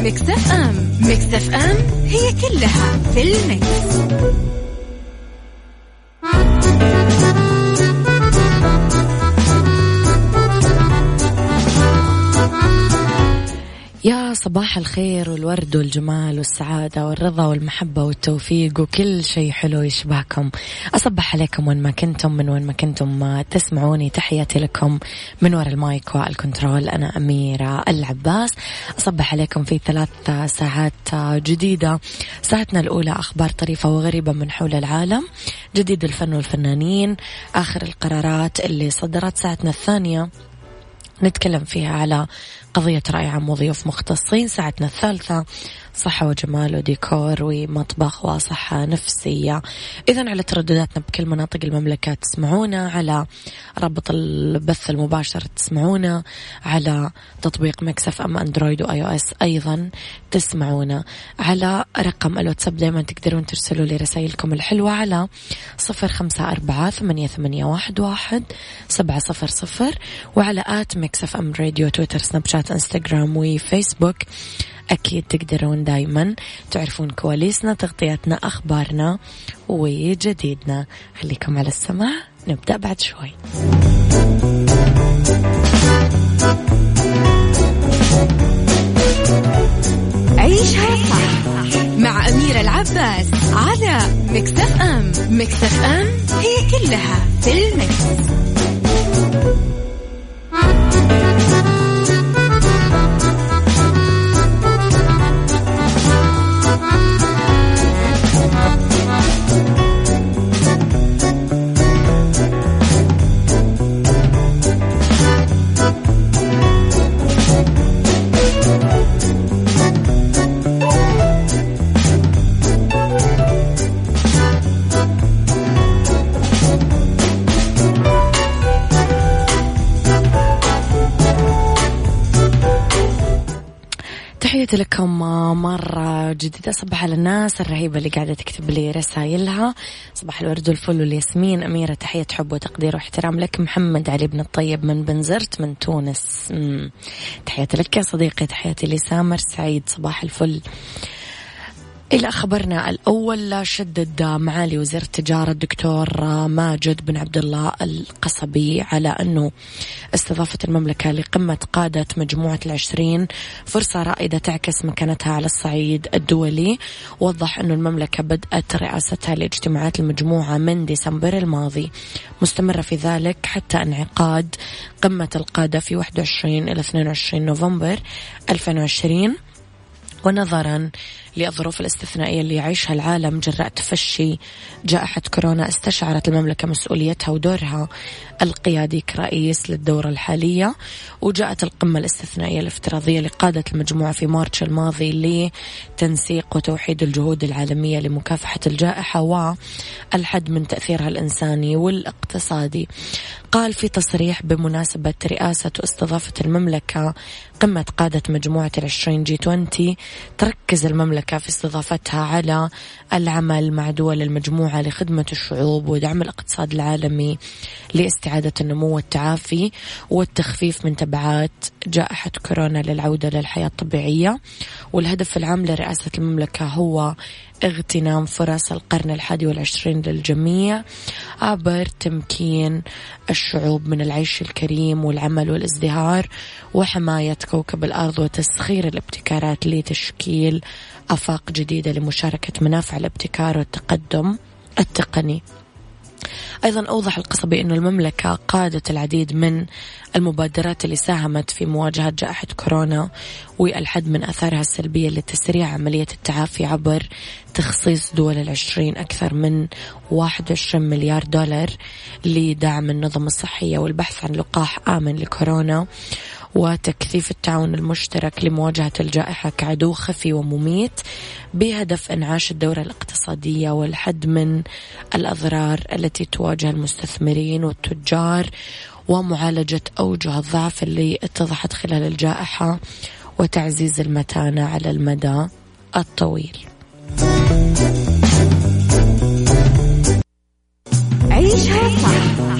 على مكتف أم مكتف أم هي كلها في المكس. يا صباح الخير والورد والجمال والسعادة والرضا والمحبة والتوفيق وكل شيء حلو يشبهكم. أصبح عليكم وين ما كنتم من وين ما كنتم تسمعوني تحياتي لكم من وراء المايك والكنترول. أنا أميرة العباس. أصبح عليكم في ثلاث ساعات جديدة. ساعتنا الأولى أخبار طريفة وغريبة من حول العالم. جديد الفن والفنانين. آخر القرارات اللي صدرت. ساعتنا الثانية نتكلم فيها على قضية رأي عام وضيوف مختصين ساعتنا الثالثة. صحة وجمال وديكور ومطبخ وصحة نفسية. إذا على تردداتنا بكل مناطق المملكة تسمعونا على رابط البث المباشر تسمعونا على تطبيق Mix FM أندرويد و iOS أيضا تسمعونا. على رقم الواتساب دايما تقدرون ترسلوا لي رسائلكم الحلوة على صفر خمسة أربعة ثمانية, ثمانية واحد, واحد سبعة صفر صفر وعلى at Mix FM Radio تويتر سناب شات إنستغرام وفيسبوك. أكيد تقدرون دايما تعرفون كواليسنا تغطياتنا أخبارنا وجديدنا. خليكم على السماع نبدأ بعد شوي. عيشها صح مع أميرة العباس على مكتف أم. مكتف أم هي كلها في المكس. جديدة صباح على الناس الرهيبة اللي قاعدة تكتب لي رسائلها صباح الورد والفل والياسمين. أميرة تحية حب وتقدير واحترام لك. محمد علي بن الطيب من بنزرت من تونس. تحياتي لك يا صديقي تحياتي لسامر سعيد. صباح الفل. إلى خبرنا الأول شدد معالي وزير التجارة الدكتور ماجد بن عبد الله القصبي على أنه استضافة المملكة لقمة قادة مجموعة العشرين فرصة رائدة تعكس مكانتها على الصعيد الدولي. وضح أنه المملكة بدأت رئاستها لاجتماعات المجموعة من ديسمبر الماضي. مستمرة في ذلك حتى انعقاد قمة القادة في 21 إلى 22 نوفمبر 2020 ونظرا للظروف الاستثنائية اللي يعيشها العالم. جراء تفشي جائحة كورونا استشعرت المملكة مسؤوليتها ودورها القيادي كرئيس للدورة الحالية وجاءت القمة الاستثنائية الافتراضية لقادة المجموعة في مارتش الماضي لتنسيق وتوحيد الجهود العالمية لمكافحة الجائحة والحد من تأثيرها الإنساني والاقتصادي. قال في تصريح بمناسبة رئاسة واستضافة المملكة قمة قادة مجموعة العشرين جي 20 تركز المملكة في استضافتها على العمل مع دول المجموعة لخدمة الشعوب ودعم الاقتصاد العالمي لاستعادة النمو والتعافي والتخفيف من تبعات جائحة كورونا للعودة للحياة الطبيعية. والهدف العام لرئاسة المملكة هو اغتنام فرص القرن الحادي والعشرين للجميع عبر تمكين الشعوب من العيش الكريم والعمل والازدهار وحماية كوكب الأرض وتسخير الابتكارات لتشكيل آفاق جديدة لمشاركة منافع الابتكار والتقدم التقني. أيضا أوضح القصبي أن المملكة قادت العديد من المبادرات اللي ساهمت في مواجهة جائحة كورونا والحد من أثارها السلبية لتسريع عملية التعافي عبر تخصيص دول العشرين أكثر من 21 مليار دولار لدعم النظم الصحية والبحث عن لقاح آمن لكورونا. وتكثيف التعاون المشترك لمواجهة الجائحة كعدو خفي ومميت بهدف إنعاش الدورة الاقتصادية والحد من الأضرار التي تواجه المستثمرين والتجار ومعالجة أوجه الضعف اللي اتضحت خلال الجائحة وتعزيز المتانة على المدى الطويل. عيشها صح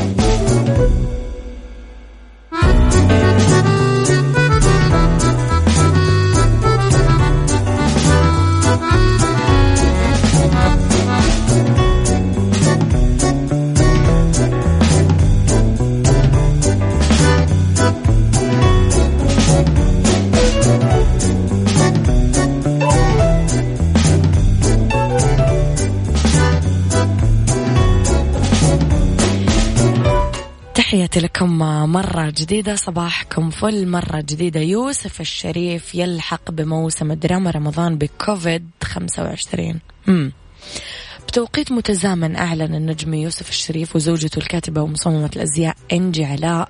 مرة جديدة صباحكم فل. مرة جديدة يوسف الشريف يلحق بموسم الدراما رمضان بكوفيد 25 مم. بتوقيت متزامن أعلن النجم يوسف الشريف وزوجته الكاتبة ومصممة الأزياء إنجي علاء.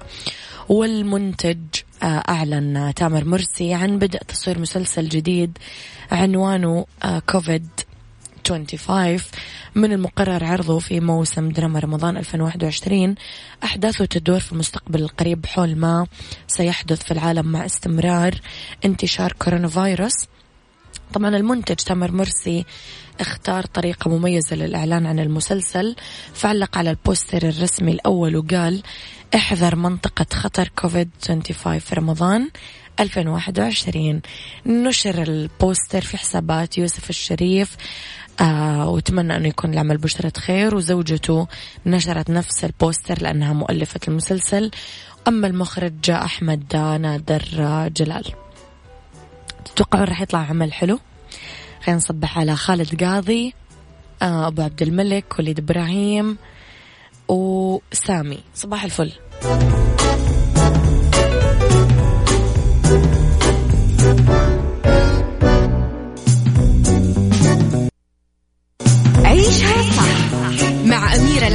والمنتج آه، أعلن تامر مرسي عن بدء تصوير مسلسل جديد عنوانه آه، كوفيد 25 من المقرر عرضه في موسم دراما رمضان 2021 أحداثه تدور في المستقبل القريب حول ما سيحدث في العالم مع استمرار انتشار كورونا فيروس طبعا المنتج تامر مرسي اختار طريقة مميزة للإعلان عن المسلسل فعلق على البوستر الرسمي الأول وقال احذر منطقة خطر كوفيد 25 في رمضان 2021 نشر البوستر في حسابات يوسف الشريف آه واتمنى أنه يكون العمل بشرة خير وزوجته نشرت نفس البوستر لأنها مؤلفة المسلسل. أما المخرج أحمد نادر جلال. تتوقعون راح يطلع عمل حلو؟ خلينا نصبح على خالد قاضي آه أبو عبد الملك وليد إبراهيم وسامي. صباح الفل.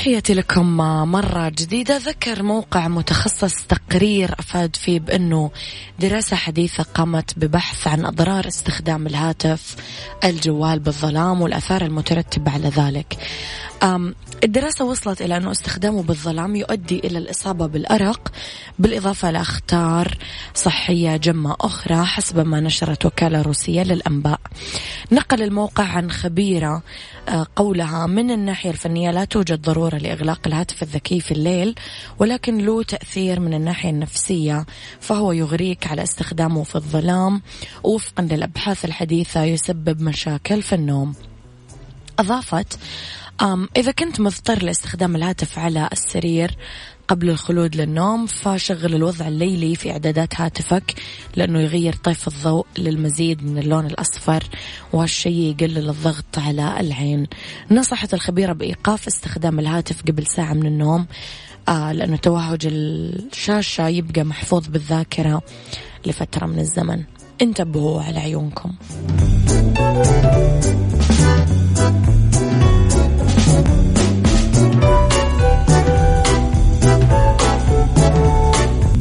تحياتي لكم مرة جديدة. ذكر موقع متخصص تقرير أفاد فيه بأنه دراسة حديثة قامت ببحث عن أضرار استخدام الهاتف الجوال بالظلام والأثار المترتبة على ذلك. الدراسة وصلت إلى أنه استخدامه بالظلام يؤدي إلى الإصابة بالأرق بالإضافة لأخطار صحية جمة أخرى حسب ما نشرت وكالة روسية للأنباء. نقل الموقع عن خبيرة آه، قولها من الناحية الفنية لا توجد ضرورة لإغلاق الهاتف الذكي في الليل ولكن له تأثير من الناحية النفسية فهو يغريك على استخدامه في الظلام وفقا للأبحاث الحديثة يسبب مشاكل في النوم. أضافت إذا كنت مضطر لاستخدام الهاتف على السرير قبل الخلود للنوم فشغل الوضع الليلي في إعدادات هاتفك لأنه يغير طيف الضوء للمزيد من اللون الأصفر وهالشيء يقلل الضغط على العين. نصحت الخبيرة بإيقاف استخدام الهاتف قبل ساعة من النوم آه لأنه توهج الشاشة يبقى محفوظ بالذاكرة لفترة من الزمن. انتبهوا على عيونكم.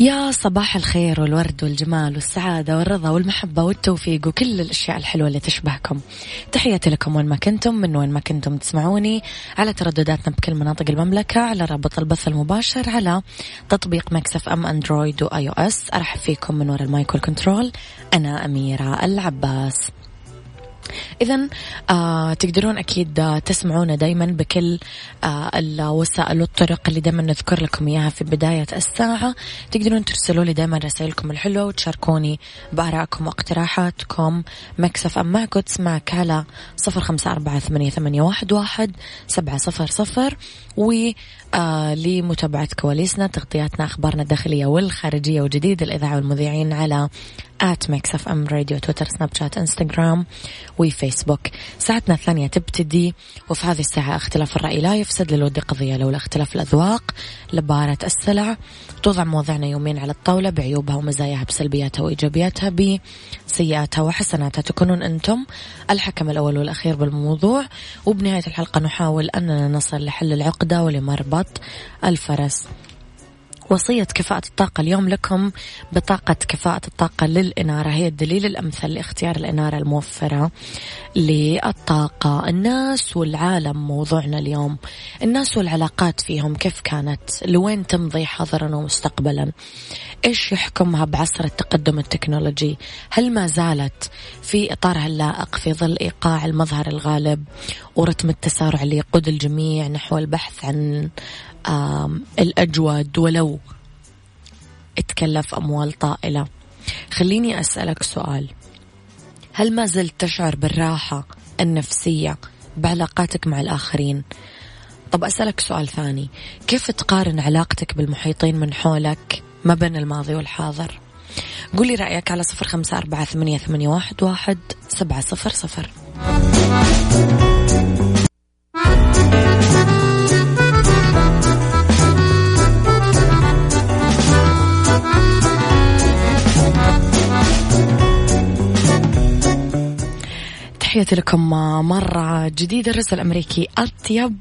يا صباح الخير والورد والجمال والسعادة والرضا والمحبة والتوفيق وكل الأشياء الحلوة اللي تشبهكم. تحياتي لكم وين ما كنتم من وين ما كنتم تسمعوني على تردداتنا بكل مناطق المملكة على رابط البث المباشر على تطبيق Mix FM أندرويد و iOS. أرحب فيكم من وراء ال mic وال control أنا أميرة العباس. إذا آه تقدرون أكيد آه تسمعونا دايما بكل آه الوسائل والطرق اللي دايما نذكر لكم إياها في بداية الساعة. تقدرون ترسلوا لي دايما رسائلكم الحلوة وتشاركوني بآرائكم واقتراحاتكم. Mix FM معكم تسمعك على صفر خمسة أربعة ثمانية, واحد, واحد سبعة صفر صفر. ولمتابعة كواليسنا تغطياتنا أخبارنا الداخلية والخارجية وجديد الإذاعة والمذيعين على at Mix FM Radio تويتر سناب شات انستغرام وفيسبوك. ساعتنا الثانية تبتدي وفي هذه الساعة اختلاف الرأي لا يفسد للود قضية لولا اختلاف الأذواق لبارت السلع. توضع مواضعنا يومين على الطاولة بعيوبها ومزاياها بسلبياتها وإيجابياتها بسيئاتها وحسناتها. تكونون أنتم الحكم الأول والأخير بالموضوع. وبنهاية الحلقة نحاول أننا نصل لحل العقدة ولمربط الفرس. وصية كفاءة الطاقة اليوم لكم بطاقة كفاءة الطاقة للإنارة. هي الدليل الأمثل لاختيار الإنارة الموفرة للطاقة. الناس والعالم موضوعنا اليوم. الناس والعلاقات فيهم كيف كانت؟ لوين تمضي حاضرا ومستقبلا؟ إيش يحكمها بعصر التقدم التكنولوجي؟ هل ما زالت في إطارها اللائق في ظل إيقاع المظهر الغالب ورتم التسارع اللي يقود الجميع نحو البحث عن الأجود ولو اتكلف أموال طائلة؟ خليني أسألك سؤال. هل ما زلت تشعر بالراحة النفسية بعلاقاتك مع الآخرين؟ طب أسألك سؤال ثاني. كيف تقارن علاقتك بالمحيطين من حولك ما بين الماضي والحاضر. قولي رأيك على صفر خمسة أربعة ثمانية, ثمانية واحد, واحد سبعة صفر صفر. تحياتي لكم مرة جديدة الرسل الأمريكي أطيب.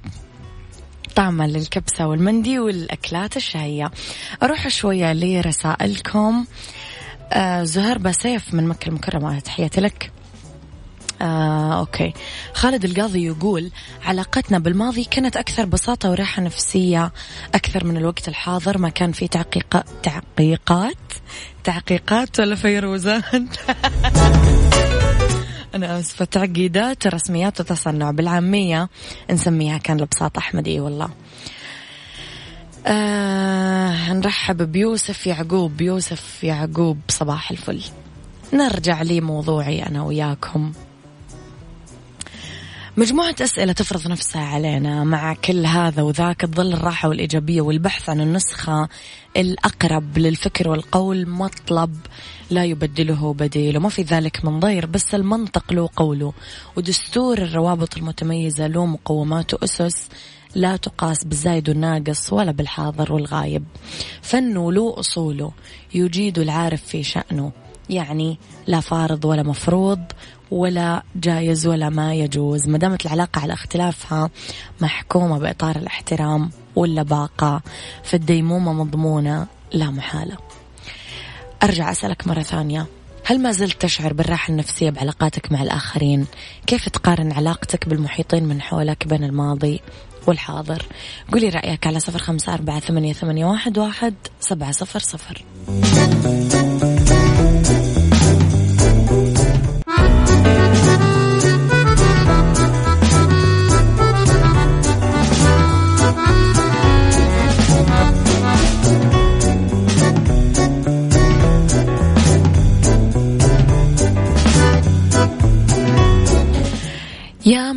طعما للكبسة والمندي والأكلات الشهية. أروح شوية لرسائلكم. آه زهير بسيف من مكة المكرمة تحياتي لك. آه، أوكي. خالد القاضي يقول علاقتنا بالماضي كانت أكثر بساطة وراحة نفسية أكثر من الوقت الحاضر. ما كان في تعقيق تعقيقات؟ تعقيقات ولا فيروزات؟ أنا آسفة تعقيدات رسميات وتصنع بالعامية نسميها كان لبساط أحمد إي والله. آه نرحب بيوسف يعقوب يوسف يعقوب صباح الفل. نرجع لي موضوعي أنا وياكم. مجموعة أسئلة تفرض نفسها علينا مع كل هذا وذاك تظل الراحة والإيجابية والبحث عن النسخة الأقرب للفكر والقول مطلب لا يبدله بديل وما في ذلك من ضير بس المنطق له قوله. ودستور الروابط المتميزة له مقومات وأسس لا تقاس بالزايد والناقص ولا بالحاضر والغايب. فنه له أصوله. يجيد العارف في شأنه. يعني لا فارض ولا مفروض ولا جايز ولا ما يجوز ما دامت العلاقة على اختلافها محكومة بإطار الاحترام واللباقة فالديمومة مضمونة لا محالة أرجع أسألك مرة ثانية هل ما زلت تشعر بالراحة النفسية بعلاقاتك مع الآخرين؟ كيف تقارن علاقتك بالمحيطين من حولك بين الماضي والحاضر؟ قولي رأيك على صفر خمسة أربعة ثمانية, واحد سبعة صفر صفر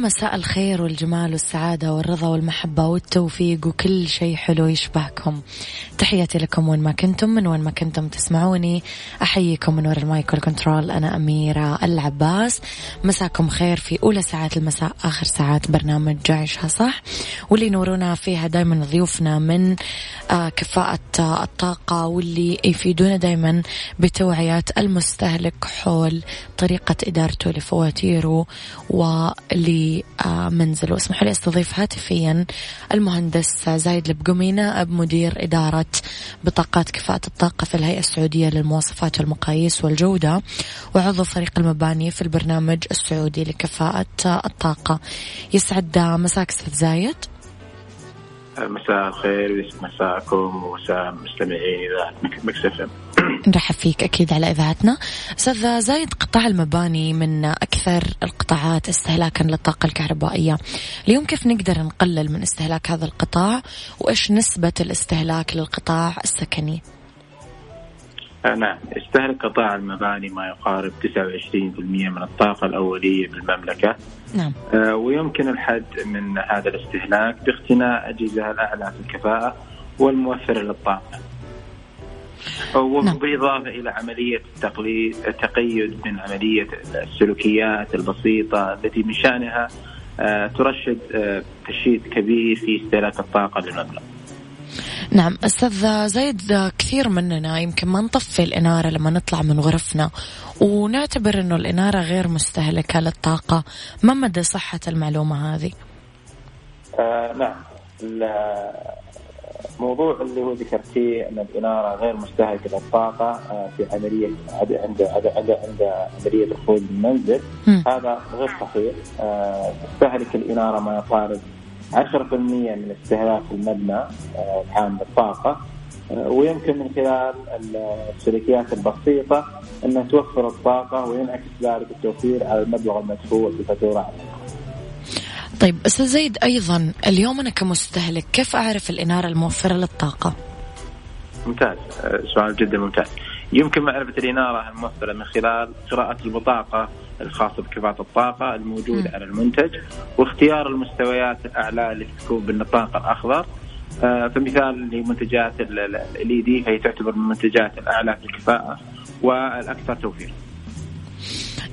مساء الخير والجمال والسعادة والرضا والمحبة والتوفيق وكل شيء حلو يشبهكم. تحياتي لكم وين ما كنتم من وين ما كنتم تسمعوني. أحييكم من وراء المايك والكنترول. أنا أميرة العباس. مساكم خير في أولى ساعات المساء آخر ساعات برنامج جعشها صح. واللي ينورونا فيها دايما ضيوفنا من آه، كفاءة الطاقة واللي يفيدونا دايما بتوعيات المستهلك حول طريقة إدارته لفواتيره ولمنزله اسمحوا لي أستضيف هاتفيا المهندس زايد البقمي نائب مدير إدارة بطاقات كفاءة الطاقة في الهيئة السعودية للمواصفات والمقاييس والجودة وعضو فريق المباني في البرنامج السعودي لكفاءة الطاقة. يسعد مساك أستاذ زايد. مساء الخير ويسعد مساكم ومساء مستمعين مكسف نرحب فيك أكيد على إذاعتنا. أستاذ زايد قطاع المباني من أكثر القطاعات استهلاكا للطاقة الكهربائية. اليوم كيف نقدر نقلل من استهلاك هذا القطاع؟ وإيش نسبة الاستهلاك للقطاع السكني؟ آه، نعم. يستهلك قطاع المباني ما يقارب 29% من الطاقة الأولية بالمملكة نعم. آه، ويمكن الحد من هذا الاستهلاك باقتناء أجهزة الأعلى في الكفاءة والموفرة للطاقة. وبالإضافة إلى عملية التقليد التقيد من عملية السلوكيات البسيطة التي من شأنها آه، ترشد تشييد كبير في استهلاك الطاقة للمبلغ نعم أستاذ زايد كثير مننا يمكن ما نطفي الإنارة لما نطلع من غرفنا ونعتبر أنه الإنارة غير مستهلكة للطاقة. ما مدى صحة المعلومة هذه؟ آه نعم. الموضوع اللي هو ذكرتيه أن الإنارة غير مستهلكة للطاقة آه، في عمليه عند عند عند, عند عملية من المنزل. هذا غير صحيح. آه، تستهلك الإنارة ما يقارب 10% من استهلاك المبنى آه، العام للطاقة. آه، ويمكن من خلال السلوكيات البسيطة أنها توفر الطاقة وينعكس ذلك التوفير على المبلغ المدفوع في الفاتورة طيب أستاذ زيد أيضا اليوم أنا كمستهلك كيف أعرف الإنارة الموفرة للطاقة؟ ممتاز آه، سؤال جدا ممتاز يمكن معرفة الإنارة الموفرة من خلال قراءة البطاقه الخاصة بكفاءة الطاقة الموجود م. على المنتج واختيار المستويات الأعلى اللي تكون بالنطاق الأخضر آه فمثال لمنتجات الاي دي فهي تعتبر من المنتجات الأعلى في الكفاءة والأكثر توفير.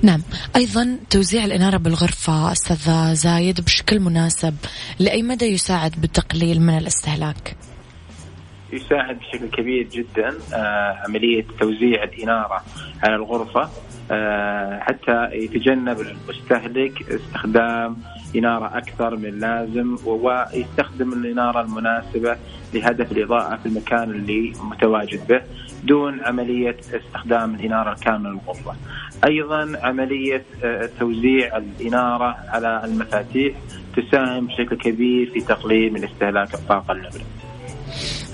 نعم. أيضا توزيع الإنارة بالغرفة أستاذ زايد بشكل مناسب لأي مدى يساعد بالتقليل من الاستهلاك؟ يساعد بشكل كبير جدا آه عملية توزيع الإنارة على الغرفة آه، حتى يتجنب المستهلك استخدام إنارة أكثر من اللازم ويستخدم الإنارة المناسبة لهدف الإضاءة في المكان اللي متواجد به. دون عملية استخدام الإنارة الكاملة للغرفة أيضا عملية آه، توزيع الإنارة على المفاتيح تساهم بشكل كبير في تقليل من استهلاك الطاقة النبلة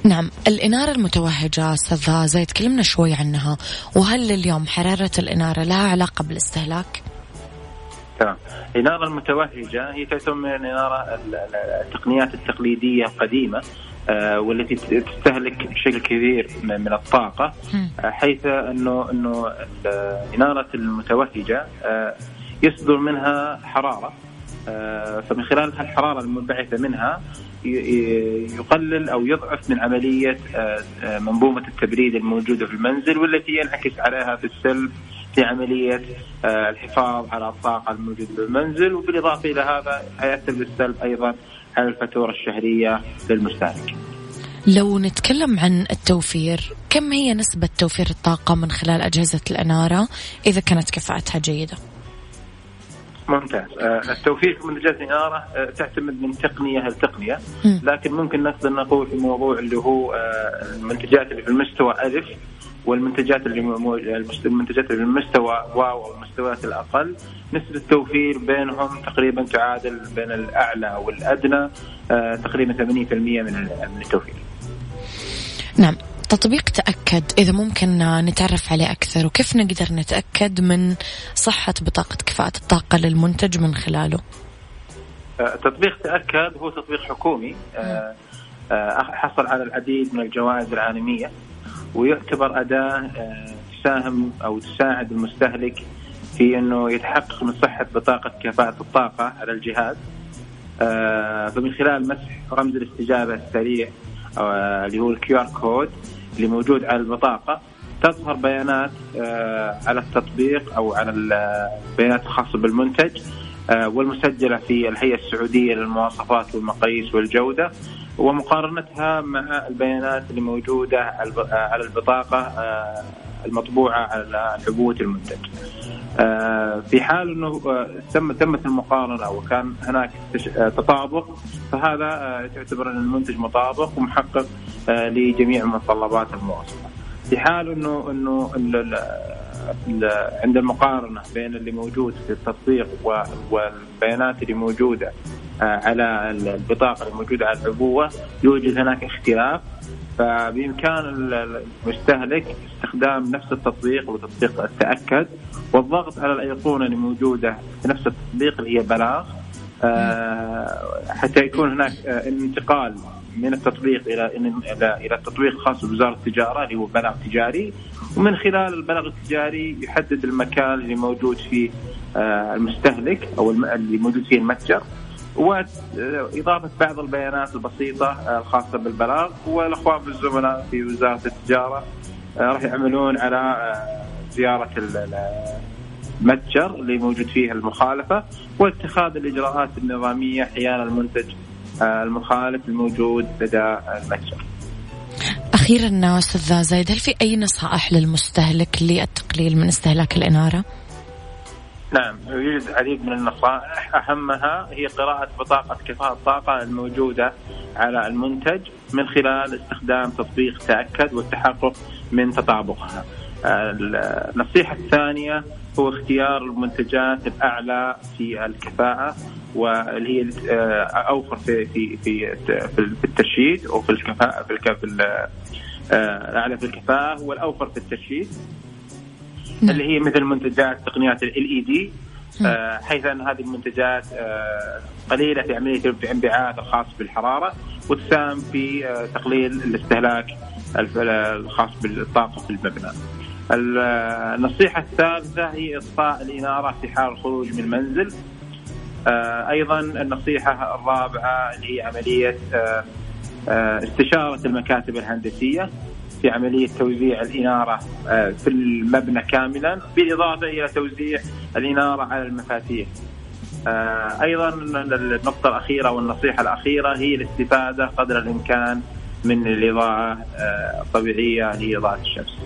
نعم الإنارة المتوهجة أستاذ زي تكلمنا شوي عنها. وهل اليوم حرارة الإنارة لها علاقة بالاستهلاك؟ تمام. الإنارة المتوهجة هي تعتبر من الإنارة التقنيات التقليدية القديمة. والتي تستهلك بشكل كبير من الطاقة آه حيث أنه أنه الإنارة المتوهجة آه يصدر منها حرارة آه، فمن خلال الحرارة المنبعثة منها يقلل أو يضعف من عملية آه، آه، منظومة التبريد الموجودة في المنزل والتي ينعكس عليها بالسلب في عملية آه، الحفاظ على الطاقة الموجودة في المنزل وبالإضافة إلى هذا يؤثر بالسلب أيضا على الفاتورة الشهرية للمستهلك. لو نتكلم عن التوفير كم هي نسبة توفير الطاقة من خلال أجهزة الأنارة إذا كانت كفاءتها جيدة؟ ممتاز آه، التوفير في منتجات الإنارة آه، تعتمد من تقنية لتقنية لكن ممكن نقدر نقول في موضوع اللي هو آه، المنتجات اللي في المستوى ألف والمنتجات اللي المنتجات اللي في المستوى واو أو المستويات الأقل نسبة التوفير بينهم تقريبا تعادل بين الأعلى والأدنى تقريبا 80% من التوفير. نعم. تطبيق تأكد إذا ممكن نتعرف عليه أكثر وكيف نقدر نتأكد من صحة بطاقة كفاءة الطاقة للمنتج من خلاله؟ أه، تطبيق تأكد هو تطبيق حكومي أه، حصل على العديد من الجوائز العالمية. ويعتبر أداة تساهم أو تساعد المستهلك في أنه يتحقق من صحة بطاقة كفاءة الطاقة على الجهاز. فمن خلال مسح رمز الاستجابة السريع اللي هو ال QR code اللي موجود على البطاقة تظهر بيانات آه، على التطبيق أو على البيانات الخاصة بالمنتج آه، والمسجلة في الهيئة السعودية للمواصفات والمقاييس والجودة. ومقارنتها مع البيانات اللي موجودة على البطاقة آه، المطبوعة على عبوة المنتج في حال إنه تم تمت المقارنة وكان هناك تطابق فهذا تعتبر أن المنتج مطابق ومحقق لجميع متطلبات المواصفه. في حال انه إنه عند المقارنة بين اللي موجود في التطبيق والبيانات اللي موجودة آه، على البطاقة الموجودة على العبوة يوجد هناك اختلاف. فبإمكان المستهلك استخدام نفس التطبيق وتطبيق التأكد والضغط على الأيقونة اللي موجودة في نفس التطبيق اللي هي بلاغ. آه، حتى يكون هناك آه، انتقال من التطبيق إلى إلى إلى التطبيق الخاص بوزارة التجارة اللي هو بلاغ تجاري. ومن خلال البلاغ التجاري يحدد المكان اللي موجود فيه آه، المستهلك أو اللي موجود فيه المتجر. وإضافة بعض البيانات البسيطة الخاصة بالبلاغ والأخوان بالزملاء في وزارة التجارة راح يعملون على زيارة المتجر اللي موجود فيه المخالفة واتخاذ الإجراءات النظامية حيال المنتج آه، المخالف الموجود لدى المتجر أخيرا أستاذ زايد هل في أي نصائح للمستهلك للتقليل من استهلاك الإنارة؟ نعم يوجد عديد من النصائح. أهمها هي قراءة بطاقة كفاءة الطاقة الموجودة على المنتج من خلال استخدام تطبيق تأكد والتحقق من تطابقها. النصيحة الثانية هو اختيار المنتجات الأعلى في الكفاءة واللي هي آه، أوفر في في في في الترشيد أو في الكفاءة في آه، أعلى في الكفاءة هو الأوفر في الترشيد. نعم. اللي هي مثل منتجات تقنيات ال إي دي آه، حيث أن هذه المنتجات قليلة في عمليه الانبعاث الخاص بالحرارة وتساهم في تقليل الاستهلاك الخاص بالطاقة في المبنى. النصيحة الثالثة هي إطفاء الإنارة في حال الخروج من المنزل آه، أيضا النصيحة الرابعة اللي هي عملية آه، آه، استشارة المكاتب الهندسية في عملية توزيع الإنارة في المبنى كاملا بالإضافة إلى توزيع الإنارة على المفاتيح. أيضا النقطة الأخيرة والنصيحة الأخيرة هي الاستفادة قدر الإمكان من الإضاءة الطبيعية هي إضاءة الشمس.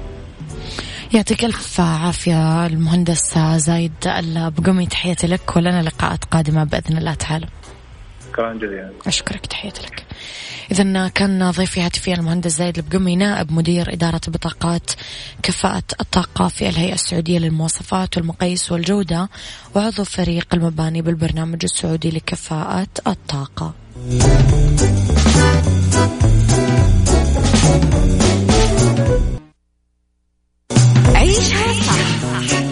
يعطيك ألف عافية المهندس زايد البقمي تحياتي لك ولنا لقاءات قادمة بإذن الله تعالى. شكرا جزيلا أشكرك تحياتي لك إذا كان ضيفي هاتفيا المهندس زايد البقمي نائب مدير إدارة بطاقات كفاءة الطاقة في الهيئة السعودية للمواصفات والمقاييس والجودة وعضو فريق المباني بالبرنامج السعودي لكفاءة الطاقة.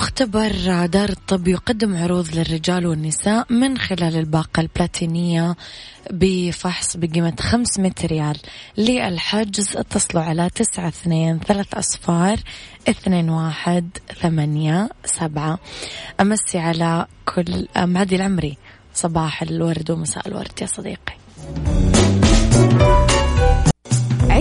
مختبر دار الطب يقدم عروض للرجال والنساء من خلال الباقة البلاتينية بفحص بقيمة 500 ريال للحجز. اتصلوا على تسعة اثنين ثلاث أصفار اثنين واحد ثمانية سبعة. أمسي على كل معدي العمري. صباح الورد ومساء الورد يا صديقي.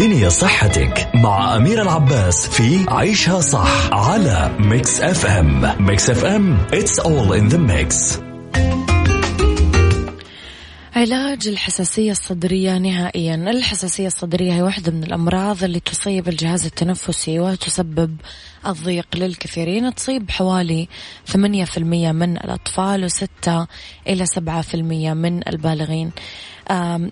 بالدنيا صحتك مع أميرة العباس في عيشها صح على Mix FM Mix FM it's all in the mix. علاج الحساسية الصدرية نهائيا. الحساسية الصدرية هي واحدة من الأمراض اللي تصيب الجهاز التنفسي وتسبب الضيق للكثيرين. تصيب حوالي 8% من الأطفال و6 إلى 7% من البالغين.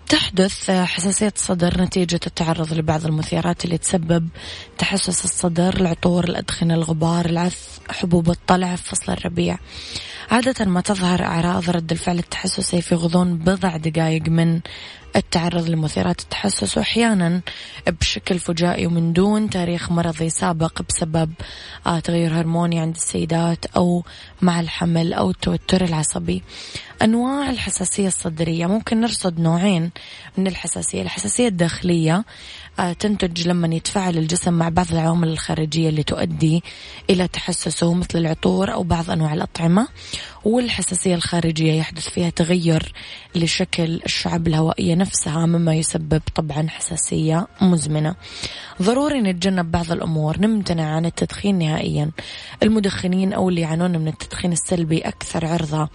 تحدث حساسية الصدر نتيجة التعرض لبعض المثيرات اللي تسبب تحسس الصدر العطور الأدخنة الغبار العث حبوب الطلع في فصل الربيع. عادة ما تظهر أعراض رد الفعل التحسسي في غضون بضع دقائق من التعرض لمثيرات التحسس وأحيانا بشكل فجائي ومن دون تاريخ مرضي سابق بسبب آه، تغير هرموني عند السيدات أو مع الحمل أو التوتر العصبي. أنواع الحساسية الصدرية ممكن نرصد نوعين من الحساسية. الداخلية آه، تنتج لما يتفاعل الجسم مع بعض العوامل الخارجية اللي تؤدي إلى تحسسه مثل العطور أو بعض أنواع الأطعمة والحساسية الخارجية. يحدث فيها تغير لشكل الشعب الهوائية نفسها مما يسبب طبعا حساسية مزمنة. ضروري نتجنب بعض الأمور. نمتنع عن التدخين نهائيا. المدخنين أو اللي يعانون من التدخين السلبي أكثر عرضة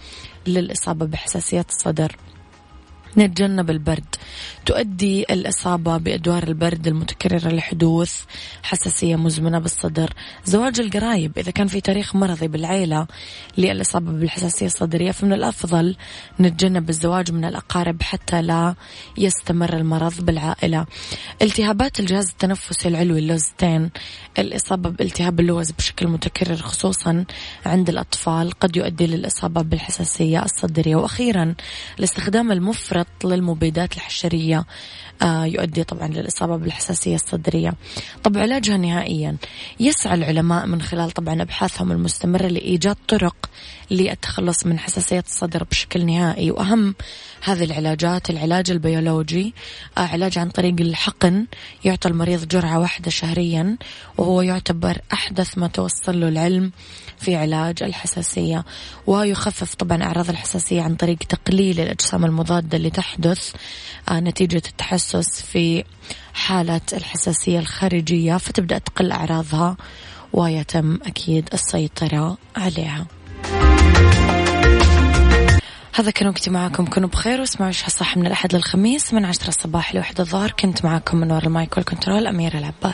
للإصابة بحساسية الصدر. نتجنب البرد. تؤدي الإصابة بأدوار البرد المتكررة لحدوث حساسية مزمنة بالصدر. زواج القرايب إذا كان في تاريخ مرضي بالعيلة للإصابة بالحساسية الصدرية فمن الأفضل نتجنب الزواج من الأقارب حتى لا يستمر المرض بالعائلة. التهابات الجهاز التنفسي العلوي اللوزتين الإصابة بالتهاب اللوز بشكل متكرر خصوصا عند الأطفال قد يؤدي للإصابة بالحساسية الصدرية. وأخيرا الاستخدام المفرط للمبيدات الحشرية آه، يؤدي طبعا للإصابة بالحساسية الصدرية. طب علاجها نهائيا. يسعى العلماء من خلال طبعا أبحاثهم المستمرة لإيجاد طرق للتخلص من حساسية الصدر بشكل نهائي. وأهم هذه العلاجات العلاج البيولوجي آه، علاج عن طريق الحقن يعطى المريض جرعة واحدة شهريا وهو يعتبر أحدث ما توصل له العلم في علاج الحساسية. ويخفف طبعا أعراض الحساسية عن طريق تقليل الأجسام المضادة اللي تحدث نتيجة التحسس في حالة الحساسية الخارجية فتبدأ تقل أعراضها ويتم أكيد السيطرة عليها. هذا كان وقتي معاكم. كونوا بخير واسمعوا إيش صح من الأحد للخميس من عشرة الصباح لوحدة الظهر. كنت معاكم من وراء المايك والكنترول أميرة العباس.